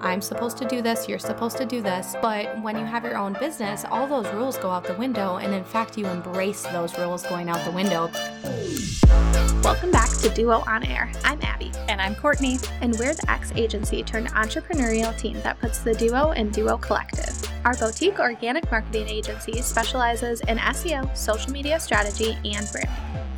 I'm supposed to do this, you're supposed to do this. But when you have your own business, all those rules go out the window. And in fact, you embrace those rules going out the window. Welcome back to Duo On Air. I'm Abby. And I'm Courtney. And we're the X agency turned entrepreneurial team that puts the Duo in Duo Collective. Our boutique organic marketing agency specializes in SEO, social media strategy, and branding.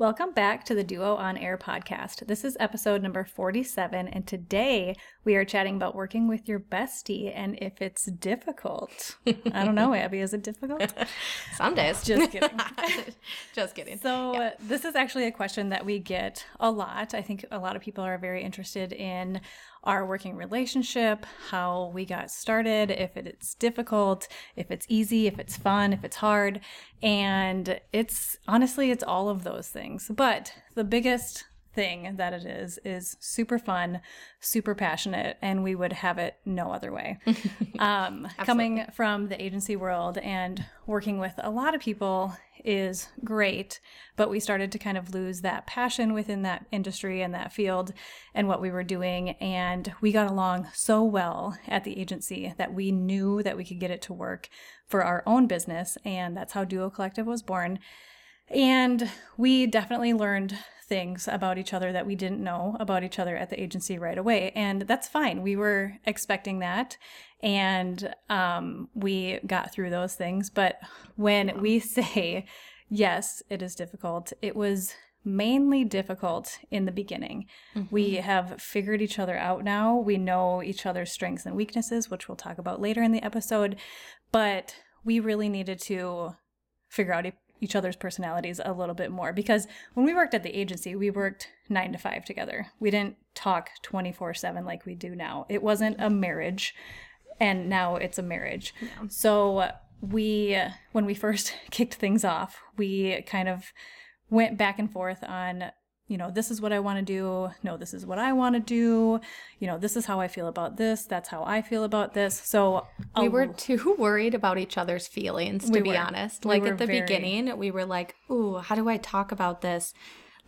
Welcome back to the Duo on Air podcast. This is episode number 47, and today we are chatting about working with your bestie and if it's difficult. I don't know, Abby, is it difficult? Some days. Just kidding. Just kidding. So, yeah. this is actually a question that we get a lot. I think a lot of people are very interested in our working relationship, how we got started, if it's difficult, if it's easy, if it's fun, if it's hard. And it's honestly, it's all of those things. But the biggest thing that it is is super fun, super passionate, and we would have it no other way. um, coming from the agency world and working with a lot of people is great, but we started to kind of lose that passion within that industry and that field and what we were doing. And we got along so well at the agency that we knew that we could get it to work for our own business. And that's how Duo Collective was born. And we definitely learned things about each other that we didn't know about each other at the agency right away. And that's fine. We were expecting that. And um, we got through those things. But when we say, yes, it is difficult, it was mainly difficult in the beginning. Mm-hmm. We have figured each other out now. We know each other's strengths and weaknesses, which we'll talk about later in the episode. But we really needed to figure out each other's personalities a little bit more because when we worked at the agency, we worked nine to five together. We didn't talk 24 7 like we do now. It wasn't a marriage, and now it's a marriage. Yeah. So, uh, we, when we first kicked things off, we kind of went back and forth on you know, this is what I want to do. No, this is what I want to do. You know, this is how I feel about this. That's how I feel about this. So we were too worried about each other's feelings, to we be were. honest. We like at the very... beginning, we were like, ooh, how do I talk about this?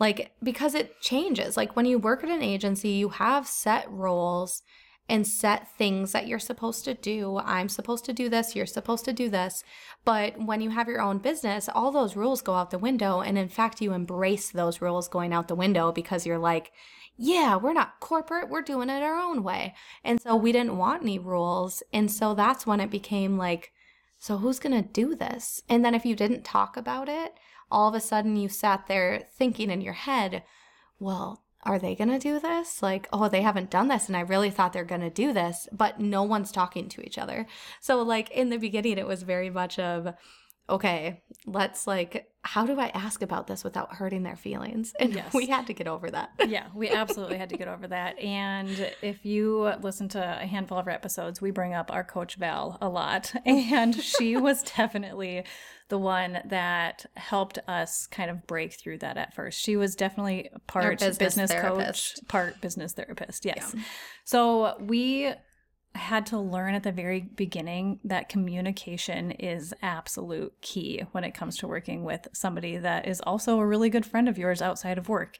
Like, because it changes. Like when you work at an agency, you have set roles and set things that you're supposed to do. I'm supposed to do this, you're supposed to do this. But when you have your own business, all those rules go out the window. And in fact, you embrace those rules going out the window because you're like, yeah, we're not corporate, we're doing it our own way. And so we didn't want any rules. And so that's when it became like, so who's going to do this? And then if you didn't talk about it, all of a sudden you sat there thinking in your head, well, are they going to do this? Like, oh, they haven't done this. And I really thought they're going to do this, but no one's talking to each other. So, like, in the beginning, it was very much of, okay, let's like, how do I ask about this without hurting their feelings? And yes. we had to get over that. yeah, we absolutely had to get over that. And if you listen to a handful of our episodes, we bring up our coach Val a lot. And she was definitely the one that helped us kind of break through that at first. She was definitely part business, business coach, part business therapist. Yes. Yeah. So we had to learn at the very beginning that communication is absolute key when it comes to working with somebody that is also a really good friend of yours outside of work.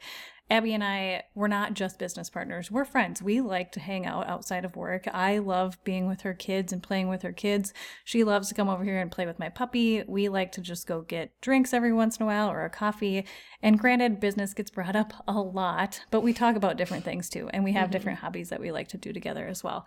Abby and I, we're not just business partners. We're friends. We like to hang out outside of work. I love being with her kids and playing with her kids. She loves to come over here and play with my puppy. We like to just go get drinks every once in a while or a coffee. And granted, business gets brought up a lot, but we talk about different things too. And we have mm-hmm. different hobbies that we like to do together as well.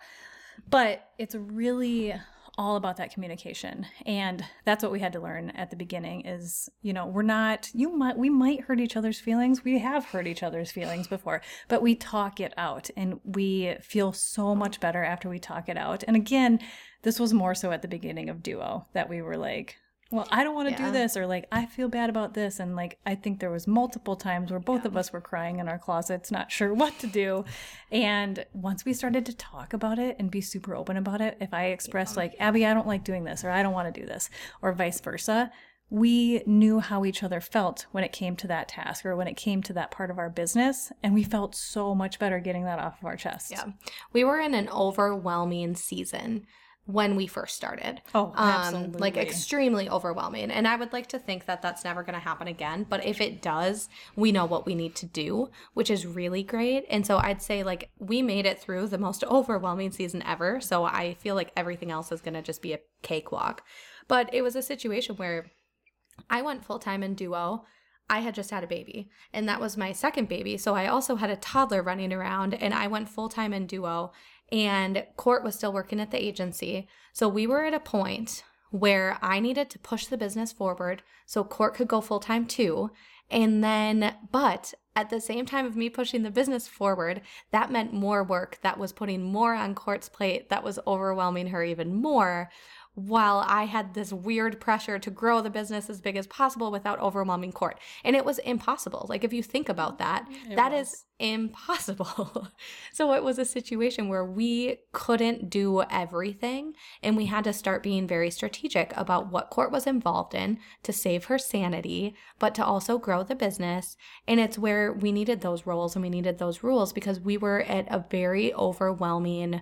But it's really all about that communication. And that's what we had to learn at the beginning is you know we're not you might we might hurt each other's feelings. We have hurt each other's feelings before but we talk it out and we feel so much better after we talk it out. And again this was more so at the beginning of duo that we were like well, I don't want to yeah. do this, or like, I feel bad about this. And like, I think there was multiple times where both yeah. of us were crying in our closets, not sure what to do. And once we started to talk about it and be super open about it, if I expressed yeah. like, Abby, I don't like doing this, or I don't want to do this, or vice versa, we knew how each other felt when it came to that task or when it came to that part of our business. And we felt so much better getting that off of our chest. Yeah. We were in an overwhelming season when we first started. Oh, um, absolutely. Like extremely overwhelming. And I would like to think that that's never going to happen again. But if it does, we know what we need to do, which is really great. And so I'd say like we made it through the most overwhelming season ever. So I feel like everything else is going to just be a cakewalk. But it was a situation where I went full time in duo. I had just had a baby, and that was my second baby. So I also had a toddler running around, and I went full time in duo and Court was still working at the agency. So we were at a point where I needed to push the business forward so Court could go full time too. And then, but at the same time of me pushing the business forward, that meant more work that was putting more on Court's plate, that was overwhelming her even more while I had this weird pressure to grow the business as big as possible without overwhelming court. And it was impossible. Like, if you think about mm-hmm. that, it that was. is impossible. so it was a situation where we couldn't do everything. And we had to start being very strategic about what court was involved in to save her sanity, but to also grow the business. And it's where we needed those roles and we needed those rules because we were at a very overwhelming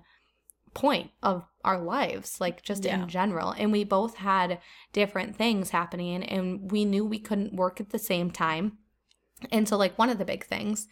point of our lives, like just yeah. in general. And we both had different things happening and we knew we couldn't work at the same time. And so, like, one of the big things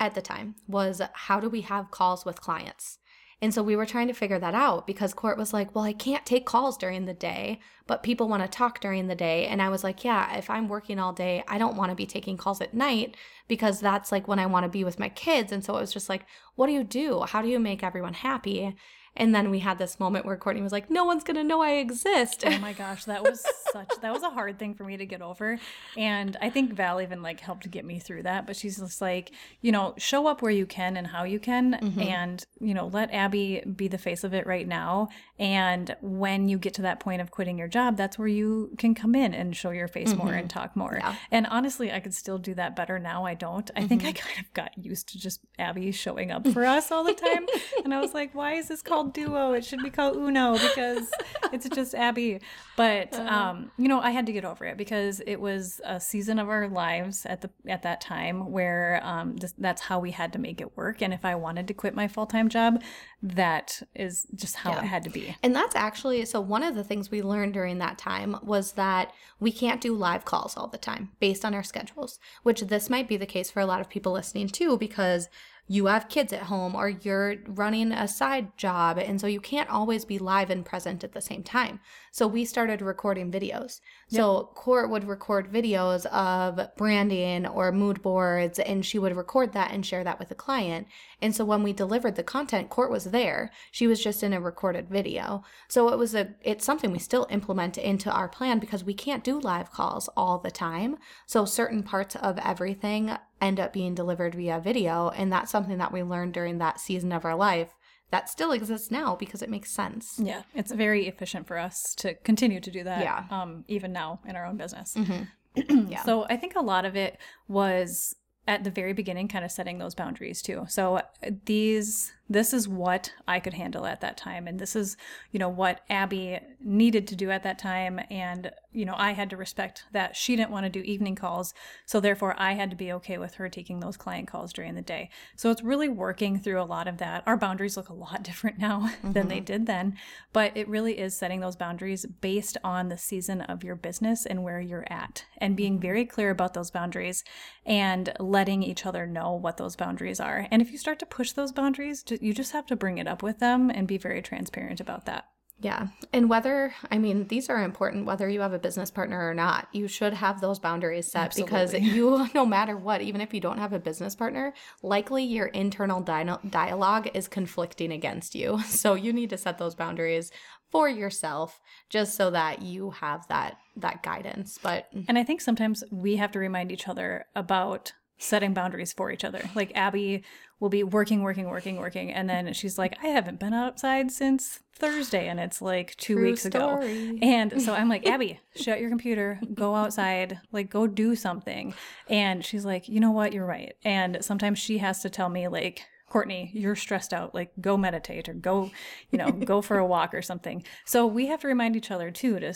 at the time was how do we have calls with clients? And so we were trying to figure that out because Court was like, Well, I can't take calls during the day, but people want to talk during the day. And I was like, Yeah, if I'm working all day, I don't want to be taking calls at night because that's like when I want to be with my kids. And so it was just like, What do you do? How do you make everyone happy? And then we had this moment where Courtney was like, "No one's gonna know I exist." Oh my gosh, that was such that was a hard thing for me to get over. And I think Val even like helped get me through that. But she's just like, you know, show up where you can and how you can, mm-hmm. and you know, let Abby be the face of it right now. And when you get to that point of quitting your job, that's where you can come in and show your face mm-hmm. more and talk more. Yeah. And honestly, I could still do that better now. I don't. I mm-hmm. think I kind of got used to just Abby showing up for us all the time, and I was like, why is this called called duo. It should be called uno because it's just Abby. But uh-huh. um, you know, I had to get over it because it was a season of our lives at the at that time where um, this, that's how we had to make it work. And if I wanted to quit my full time job, that is just how yeah. it had to be. And that's actually so. One of the things we learned during that time was that we can't do live calls all the time based on our schedules. Which this might be the case for a lot of people listening too, because you have kids at home or you're running a side job. And so you can't always be live and present at the same time. So we started recording videos. Yep. So Court would record videos of branding or mood boards, and she would record that and share that with the client. And so when we delivered the content, Court was there. She was just in a recorded video. So it was a it's something we still implement into our plan because we can't do live calls all the time. So certain parts of everything end up being delivered via video. And that's something that we learned during that season of our life that still exists now because it makes sense. Yeah, it's very efficient for us to continue to do that. Yeah. Um, even now in our own business. Mm-hmm. yeah. So I think a lot of it was at the very beginning, kind of setting those boundaries too. So these this is what I could handle at that time. And this is, you know, what Abby needed to do at that time. And, you know, I had to respect that she didn't want to do evening calls. So therefore, I had to be okay with her taking those client calls during the day. So it's really working through a lot of that. Our boundaries look a lot different now mm-hmm. than they mm-hmm. did then. But it really is setting those boundaries based on the season of your business and where you're at and being very clear about those boundaries and letting each other know what those boundaries are. And if you start to push those boundaries, you just have to bring it up with them and be very transparent about that. Yeah. And whether, I mean, these are important whether you have a business partner or not. You should have those boundaries set Absolutely. because you, no matter what, even if you don't have a business partner, likely your internal dialogue is conflicting against you. So you need to set those boundaries for yourself just so that you have that that guidance but and i think sometimes we have to remind each other about setting boundaries for each other like abby we'll be working, working, working, working. And then she's like, I haven't been outside since Thursday. And it's like two True weeks story. ago. And so I'm like, Abby, shut your computer, go outside, like, go do something. And she's like, you know what? You're right. And sometimes she has to tell me, like, Courtney, you're stressed out. Like, go meditate or go, you know, go for a walk or something. So we have to remind each other too to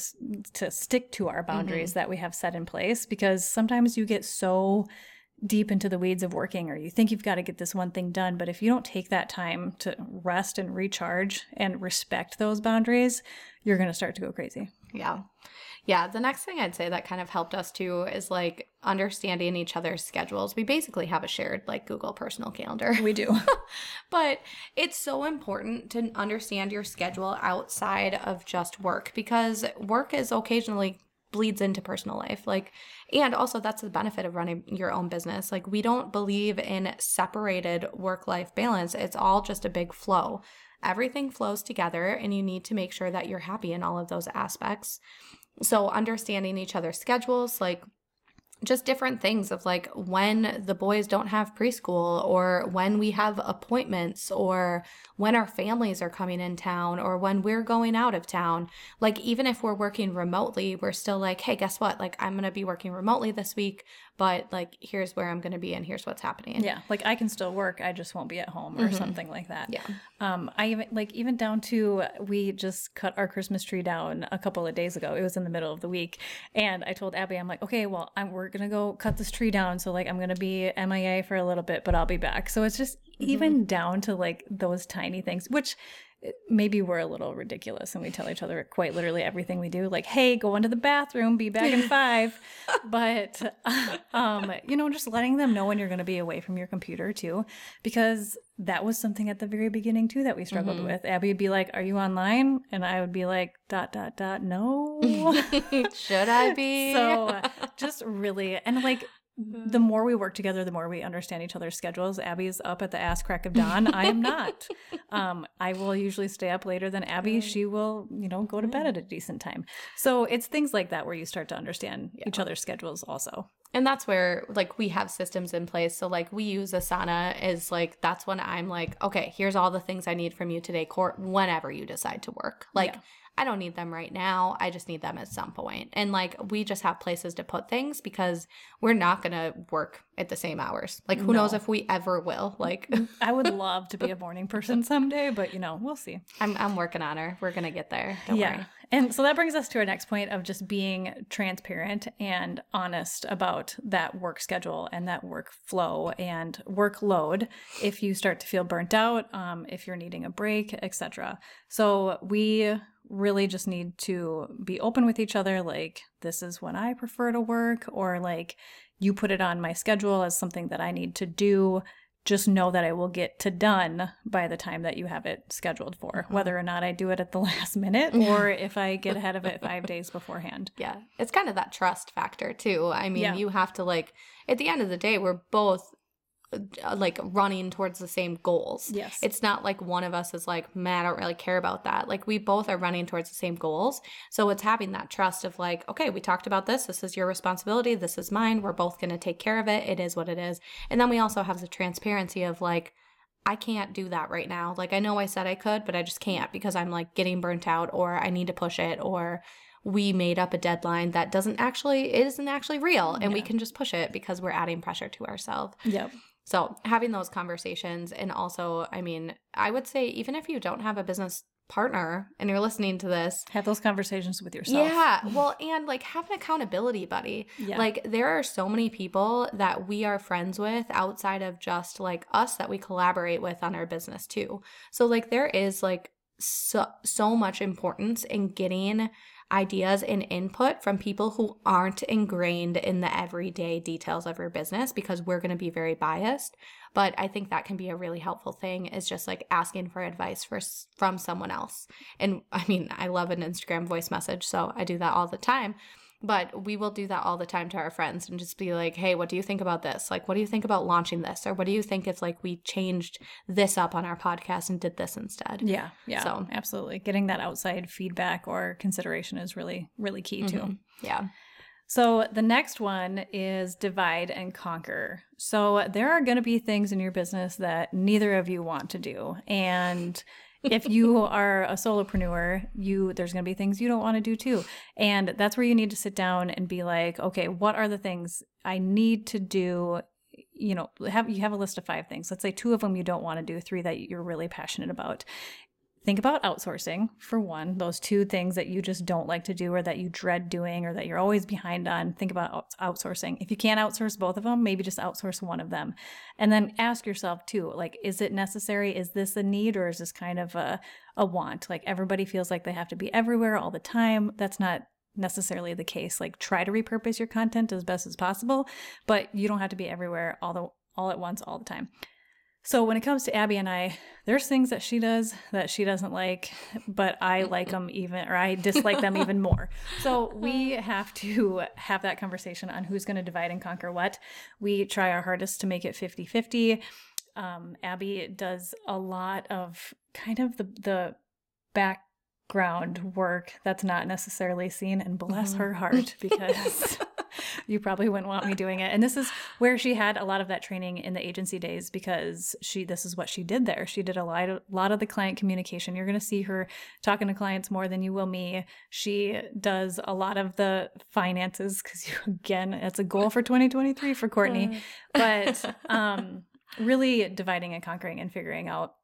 to stick to our boundaries mm-hmm. that we have set in place because sometimes you get so deep into the weeds of working or you think you've got to get this one thing done but if you don't take that time to rest and recharge and respect those boundaries you're going to start to go crazy Yeah. Yeah. The next thing I'd say that kind of helped us too is like understanding each other's schedules. We basically have a shared like Google personal calendar. we do but it's so important to understand your schedule outside of just work because work is occasionally bleeds into personal life like and also that's the benefit of running your own business. Like we don't believe in separated work life balance. It's all just a big flow. Everything flows together and you need to make sure that you're happy in all of those aspects. So understanding each other's schedules like just different things of like when the boys don't have preschool or when we have appointments or when our families are coming in town or when we're going out of town. Like, even if we're working remotely, we're still like, hey, guess what? Like, I'm going to be working remotely this week, but like, here's where I'm going to be and here's what's happening. yeah like i can still work i just won't be at home or something like that Yeah. Um, I even like even down to we just cut our Christmas tree down a couple of days ago. It was in the middle of the week, and I told Abby, I'm like, okay, well, I'm, we're gonna go cut this tree down. So like, I'm gonna be MIA for a little bit, but I'll be back. So it's just even down to like those tiny things, which maybe we're a little ridiculous and we tell each other quite literally everything we do like hey go into the bathroom be back in five. But um you know just letting them know when you're going to be away from your computer too because that was something at the very beginning too that we struggled with. Abby would be like are you online? And i would be like dot dot dot no. Should I be? so just really and like the more we work together the more we understand each other's schedules. Abby's up at the ass crack of dawn. I am not. Um, i will usually stay up later than abby. She will you know go to bed at a decent time. So it's things like that where you start to understand each other's schedules also. And that's where like we have systems in place. So like we use asana is like that's when i'm like okay here's all the things i need from you today court whenever you decide to work. Like Yeah. I don't need them right now. I just need them at some point. and like we just have places to put things because we're not gonna work at the same hours. Like who knows if we ever will like i would love to be a morning person someday but you know we'll see. I'm, I'm working on her. We're gonna get there. Don't yeah. worry. And so that brings us to our next point of just being transparent and honest about that work schedule and that workflow and workload if you start to feel burnt out, um, if you're needing a break, etc. So we really just need to be open with each other like this is when I prefer to work or like you put it on my schedule as something that I need to do just know that I will get to done by the time that you have it scheduled for, mm-hmm. whether or not I do it at the last minute or if I get ahead of it five days beforehand. Yeah. It's kind of that trust factor too. I mean, Yeah. you have to like at the end of the day, we're both Uh, like running towards the same goals. Yes. It's not like one of us is like, man, I don't really care about that. Like we both are running towards the same goals. So it's having that trust of like, okay, we talked about this. This is your responsibility. This is mine. We're both going to take care of it. It is what it is. And then we also have the transparency of like, I can't do that right now. Like I know I said I could, but I just can't because I'm like getting burnt out or I need to push it or we made up a deadline that doesn't actually it isn't actually real and we can just push it because we're adding pressure to ourselves. Yep. So, having those conversations and also, I mean, I would say even if you don't have a business partner and you're listening to this, Have those conversations with yourself. yeah, well, and like have an accountability buddy. Yeah. Like there are so many people that we are friends with outside of just like us that we collaborate with on our business too. So like there is like so so much importance in getting ideas and input from people who aren't ingrained in the everyday details of your business because we're going to be very biased. But i think that can be a really helpful thing is just like asking for advice for, from someone else. And i mean i love an instagram voice message so i do that all the time but we will do that all the time to our friends and just be like hey what do you think about this like what do you think about launching this or what do you think if like we changed this up on our podcast and did this instead Yeah. Yeah. So- absolutely. Getting that outside feedback or consideration is really, really key too. Mhm. yeah So the next one is divide and conquer. So there are going to be things in your business that neither of you want to do. And if you are a solopreneur, you there's going to be things you don't want to do too. And that's where you need to sit down and be like, okay, what are the things I need to do? You know have you have a list of five things. Let's say two of them you don't want to do three that you're really passionate about think about outsourcing for one those two things that you just don't like to do or that you dread doing or that you're always behind on think about outsourcing. If you can't outsource both of them maybe just outsource one of them. And then ask yourself too like is it necessary? Is this a need or is this kind of a, a want? Like everybody feels like they have to be everywhere all the time. That's not necessarily the case. Like try to repurpose your content as best as possible but you don't have to be everywhere all the all at once all the time so when it comes to Abby and I, there's things that she does that she doesn't like, but I like them even, or I dislike them even more. So we have to have that conversation on who's going to divide and conquer what. We try our hardest to make it 50 50. Um, Abby does a lot of kind of the, the background work that's not necessarily seen, and bless mm-hmm. her heart because you probably wouldn't want me doing it. And this is where she had a lot of that training in the agency days because she this is what she did there. She did a lot of, lot of the client communication. You're going to see her talking to clients more than you will me. She does a lot of the finances cuz again, it's a goal for 2023 for Courtney. but um really dividing and conquering and figuring out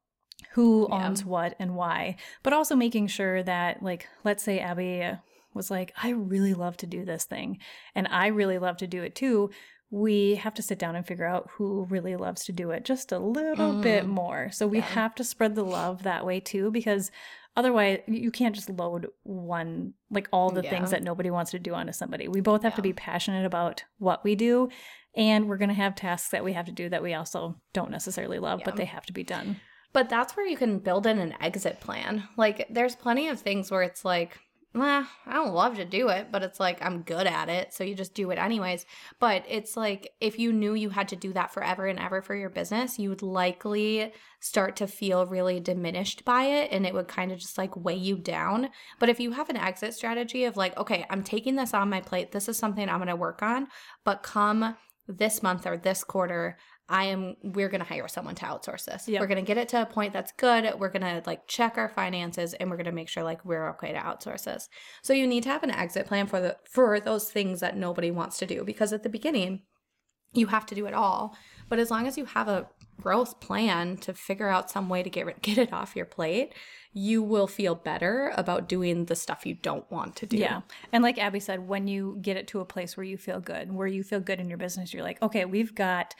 who yeah. owns what and why, but also making sure that, like, let's say Abby was like, I really love to do this thing and I really love to do it too. We have to sit down and figure out who really loves to do it just a little mm. bit more. So we yeah. have to spread the love that way too, because otherwise you can't just load one, like all the yeah. things that nobody wants to do onto somebody. We both have yeah. to be passionate about what we do. And we're going to have tasks that we have to do that we also don't necessarily love, but they have to be done. But that's where you can build in an exit plan. Like, there's plenty of things where it's like, I don't love to do it, but it's like I'm good at it. So you just do it anyways. But it's like if you knew you had to do that forever and ever for your business, you would likely start to feel really diminished by it and it would kind of just like weigh you down. But if you have an exit strategy of like, okay, I'm taking this on my plate, this is something I'm going to work on, but come this month or this quarter, I am we're going to hire someone to outsource this. Yep. We're going to get it to a point that's good. We're going to like check our finances and we're going to make sure like we're okay to outsource this. So you need to have an exit plan for the for those things that nobody wants to do because at the beginning you have to do it all. But as long as you have a growth plan to figure out some way to get get it off your plate, you will feel better about doing the stuff you don't want to do. Yeah. And like Abby said, when you get it to a place where you feel good, where you feel good in your business, you're like, okay, we've got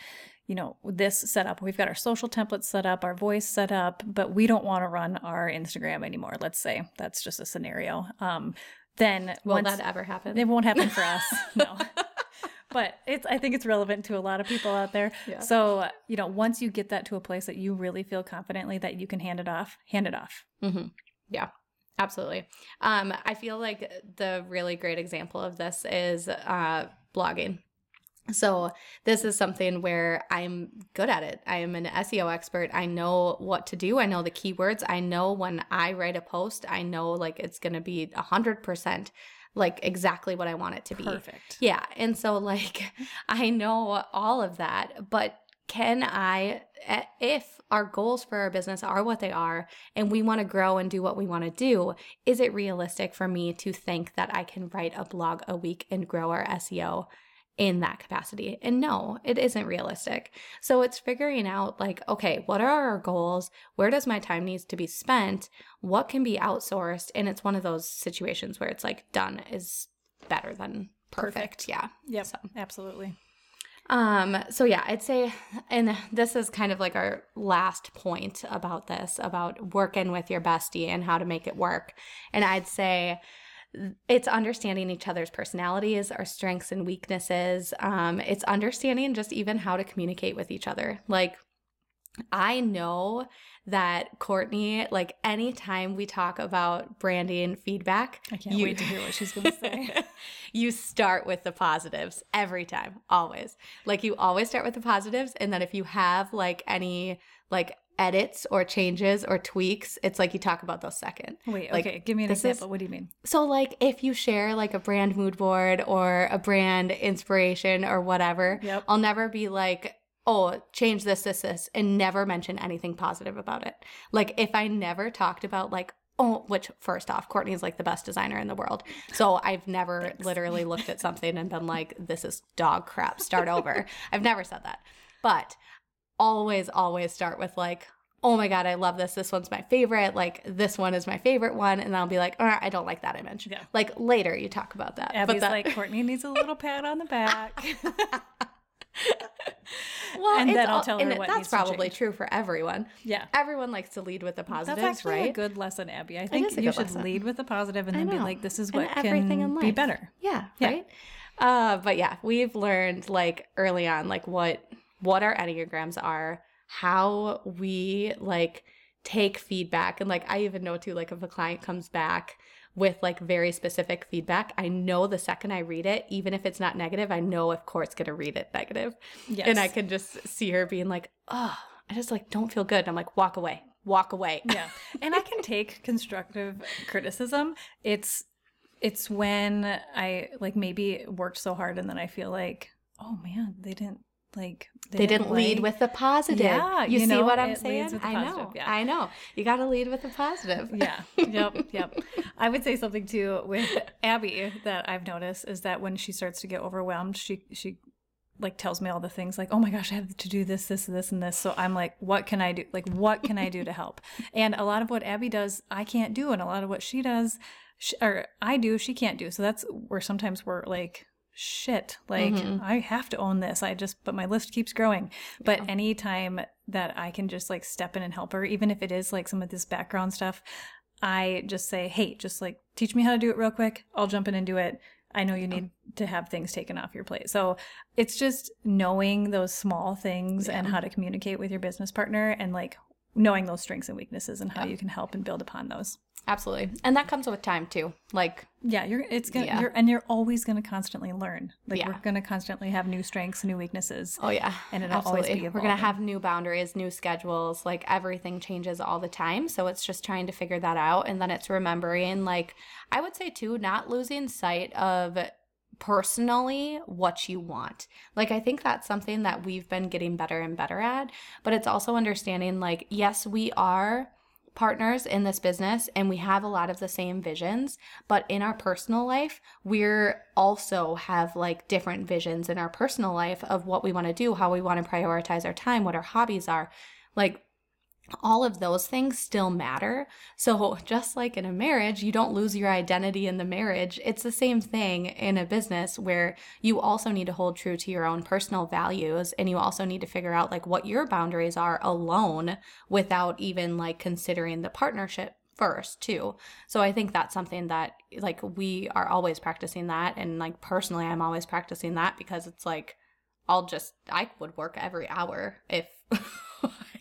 you know, this set up. We've got our social templates set up, our voice set up, but we don't want to run our Instagram anymore. Let's say that's just a scenario. Um, then will once, that ever happen? It won't happen for us. no. but it's I think it's relevant to a lot of people out there. Yeah. So you know, once you get that to a place that you really feel confidently that you can hand it off, hand it off. Mm-hmm. Yeah, absolutely. Um, I feel like the really great example of this is uh, blogging. So, this is something where I'm good at it. I am an SEO expert. I know what to do. I know the keywords. I know when I write a post, I know like it's going to be 100% like exactly what I want it to be. Perfect. Yeah. And so, like, I know all of that. But can I, eh, if our goals for our business are what they are and we want to grow and do what we want to do, is it realistic for me to think that I can write a blog a week and grow our SEO? In that capacity. And no, it isn't realistic. So it's figuring out like, okay, what are our goals? Where does my time needs to be spent? What can be outsourced? And it's one of those situations where it's like done is better than perfect. perfect. Yeah. Yep. So. Absolutely. Um, so yeah, I'd say, and this is kind of like our last point about this, about working with your bestie and how to make it work. And I'd say, it's understanding each other's personalities, our strengths and weaknesses. Um, it's understanding just even how to communicate with each other. Like, I know that Courtney, like anytime we talk about branding feedback, I can't you, wait to hear what she's going to say. you start with the positives every time, always. Like you always start with the positives. And then if you have like any like edits or changes or tweaks, it's like you talk about those second. Wait, like, okay, give me an example. Is, what do you mean? So, like, if you share like a brand mood board or a brand inspiration or whatever, yep. I'll never be like, oh, change this, this, this, and never mention anything positive about it. Like, if I never talked about like, Oh, which first off, Courtney is like the best designer in the world. So I've never Thanks. literally looked at something and been like, this is dog crap, start over. I've never said that. But always, always start with like, oh my God, I love this. This one's my favorite. Like, this one is my favorite one. And I'll be like, oh, I don't like that image. Yeah. Like, later you talk about that. Abby's but that- like, Courtney needs a little pat on the back. well, and then I'll tell her what that's probably true for everyone. Yeah, everyone likes to lead with the positive. that's actually right? A good lesson, Abby. I think you should lesson. lead with the positive and then be like, "This is what and everything in can life. be better." Yeah, Yeah. right. Uh, but yeah, we've learned like early on, like what what our enneagrams are, how we like take feedback, and like I even know too, like if a client comes back with like very specific feedback, I know the second I read it, even if it's not negative, I know if Court's gonna read it negative. Yes. And I can just see her being like, oh, I just like don't feel good. And I'm like, walk away, walk away. yeah. And I can take constructive criticism. It's it's when I like maybe worked so hard and then I feel like, oh man, they didn't like they, didn't lead like- with the positive. Yeah, you, you see know, what I'm saying? leads with the I know. yeah. I know. You got to lead with the positive. Yeah. Yep. Yep. I would say something too with Abby that I've noticed is that when she starts to get overwhelmed, she she like tells me all the things like, "Oh my gosh, I have to do this, this, this, and this." So I'm like, "What can I do? Like, what can I do to help?" And a lot of what Abby does, I can't do, and a lot of what she does, she, or I do, she can't do. So that's where sometimes we're like, shit like Mhm. i have to own this. I just but my list keeps growing. But anytime that i can just like step in and help her even if it is like some of this background stuff i just say hey just like teach me how to do it real quick. I'll jump in and do it. I know you need to have things taken off your plate. So it's just knowing those small things and how to communicate with your business partner and like knowing those strengths and weaknesses and how Yeah. you can help and build upon those Absolutely. And that comes with time too. Like, yeah you're it's gonna Yeah. you're and you're always gonna constantly learn like Yeah. we're gonna constantly have new strengths new weaknesses oh yeah. And it'll always Absolutely. be We're going to have new boundaries, new schedules. Like everything changes all the time. So it's just trying to figure that out. And then it's remembering, like, I would say too, not losing sight of personally what you want. Like I think that's something that we've been getting better and better at, but it's also understanding like yes, we are partners in this business and we have a lot of the same visions, but in our personal life, we're also have like different visions in our personal life of what we want to do, how we want to prioritize our time, what our hobbies are. Like all of those things still matter. So, just like in a marriage, you don't lose your identity in the marriage. It's the same thing in a business where you also need to hold true to your own personal values and you also need to figure out like what your boundaries are alone without even like considering the partnership first too. So I think that's something that like we are always practicing that and like personally I'm always practicing that because it's like I'll just I would work every hour if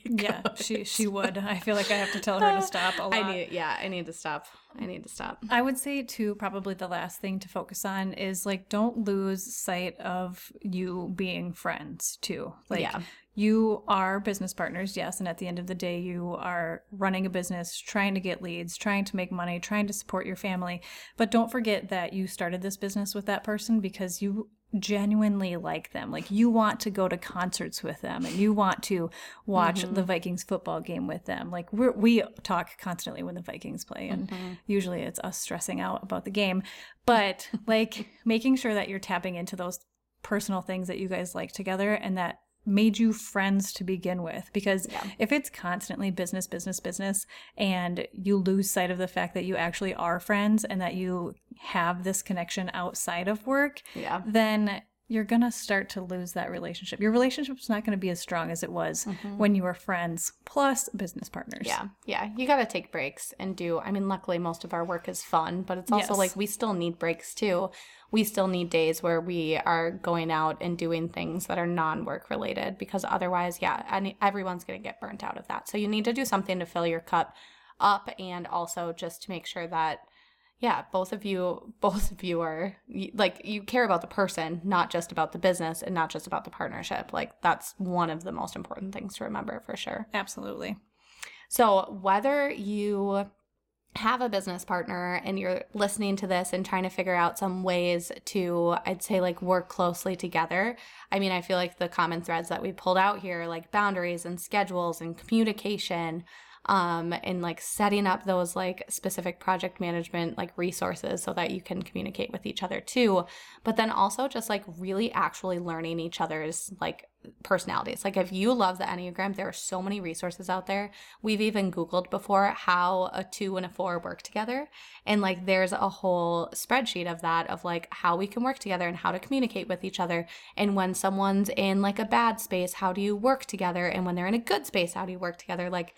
Yeah, she she would. I feel like I have to tell her to stop a lot. I need yeah, I need to stop. I need to stop. I would say too, probably the last thing to focus on is like don't lose sight of you being friends too. Like Yeah. you are business partners, yes, and at the end of the day you are running a business, trying to get leads, trying to make money, trying to support your family. But don't forget that you started this business with that person because you genuinely like them. Like you want to go to concerts with them and you want to watch the mm-hmm. Vikings football game with them. Like we we talk constantly when the Vikings play and mm-hmm. usually it's us stressing out about the game, but like making sure that you're tapping into those personal things that you guys like together and that made you friends to begin with because if it's constantly business business business and you lose sight of the fact that you actually are friends and that you have this connection outside of work Yeah. then you're going to start to lose that relationship. Your relationship's not going to be as strong as it was mm-hmm. when you were friends plus business partners. Yeah. Yeah. You got to take breaks and do. I mean, luckily, most of our work is fun, but it's also Yes. like we still need breaks too. We still need days where we are going out and doing things that are non work related because otherwise, yeah, any, everyone's going to get burnt out of that. So you need to do something to fill your cup up and also just to make sure that yeah, both of you, both of you are like, you care about the person, not just about the business and not just about the partnership. Like, that's one of the most important things to remember for sure. Absolutely. So, whether you have a business partner and you're listening to this and trying to figure out some ways to i'd say like work closely together i mean i feel like the common threads that we pulled out here like boundaries and schedules and communication um, and like setting up those like specific project management like resources so that you can communicate with each other too. But then also just like really actually learning each other's like personalities. Like if you love the Enneagram, there are so many resources out there. We've even Googled before how a two and a four work together. And like there's a whole spreadsheet of that of like how we can work together and how to communicate with each other. And when someone's in like a bad space, how do you work together? And when they're in a good space, how do you work together? Like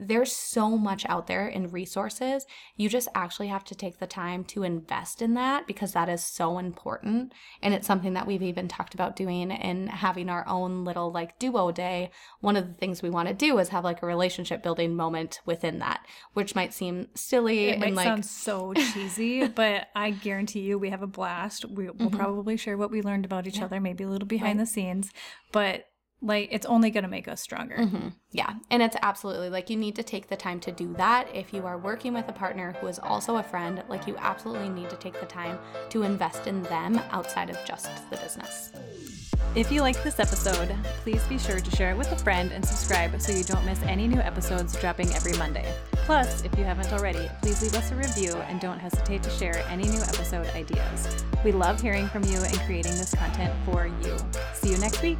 there's so much out there in resources. You just actually have to take the time to invest in that because that is so important. And it's something that we've even talked about doing and having our own little like duo day. One of the things we want to do is have like a relationship building moment within that, which might seem silly it and might like sound so cheesy, but I guarantee you we have a blast. We, will mm-hmm. probably share what we learned about each yeah. other, maybe a little behind right. the scenes, but like it's only going to make us stronger. Mm-hmm. Yeah. And it's absolutely like you need to take the time to do that. If you are working with a partner who is also a friend, like you absolutely need to take the time to invest in them outside of just the business. If you liked this episode, please be sure to share it with a friend and subscribe so you don't miss any new episodes dropping every Monday. Plus, if you haven't already, please leave us a review and don't hesitate to share any new episode ideas. We love hearing from you and creating this content for you. See you next week.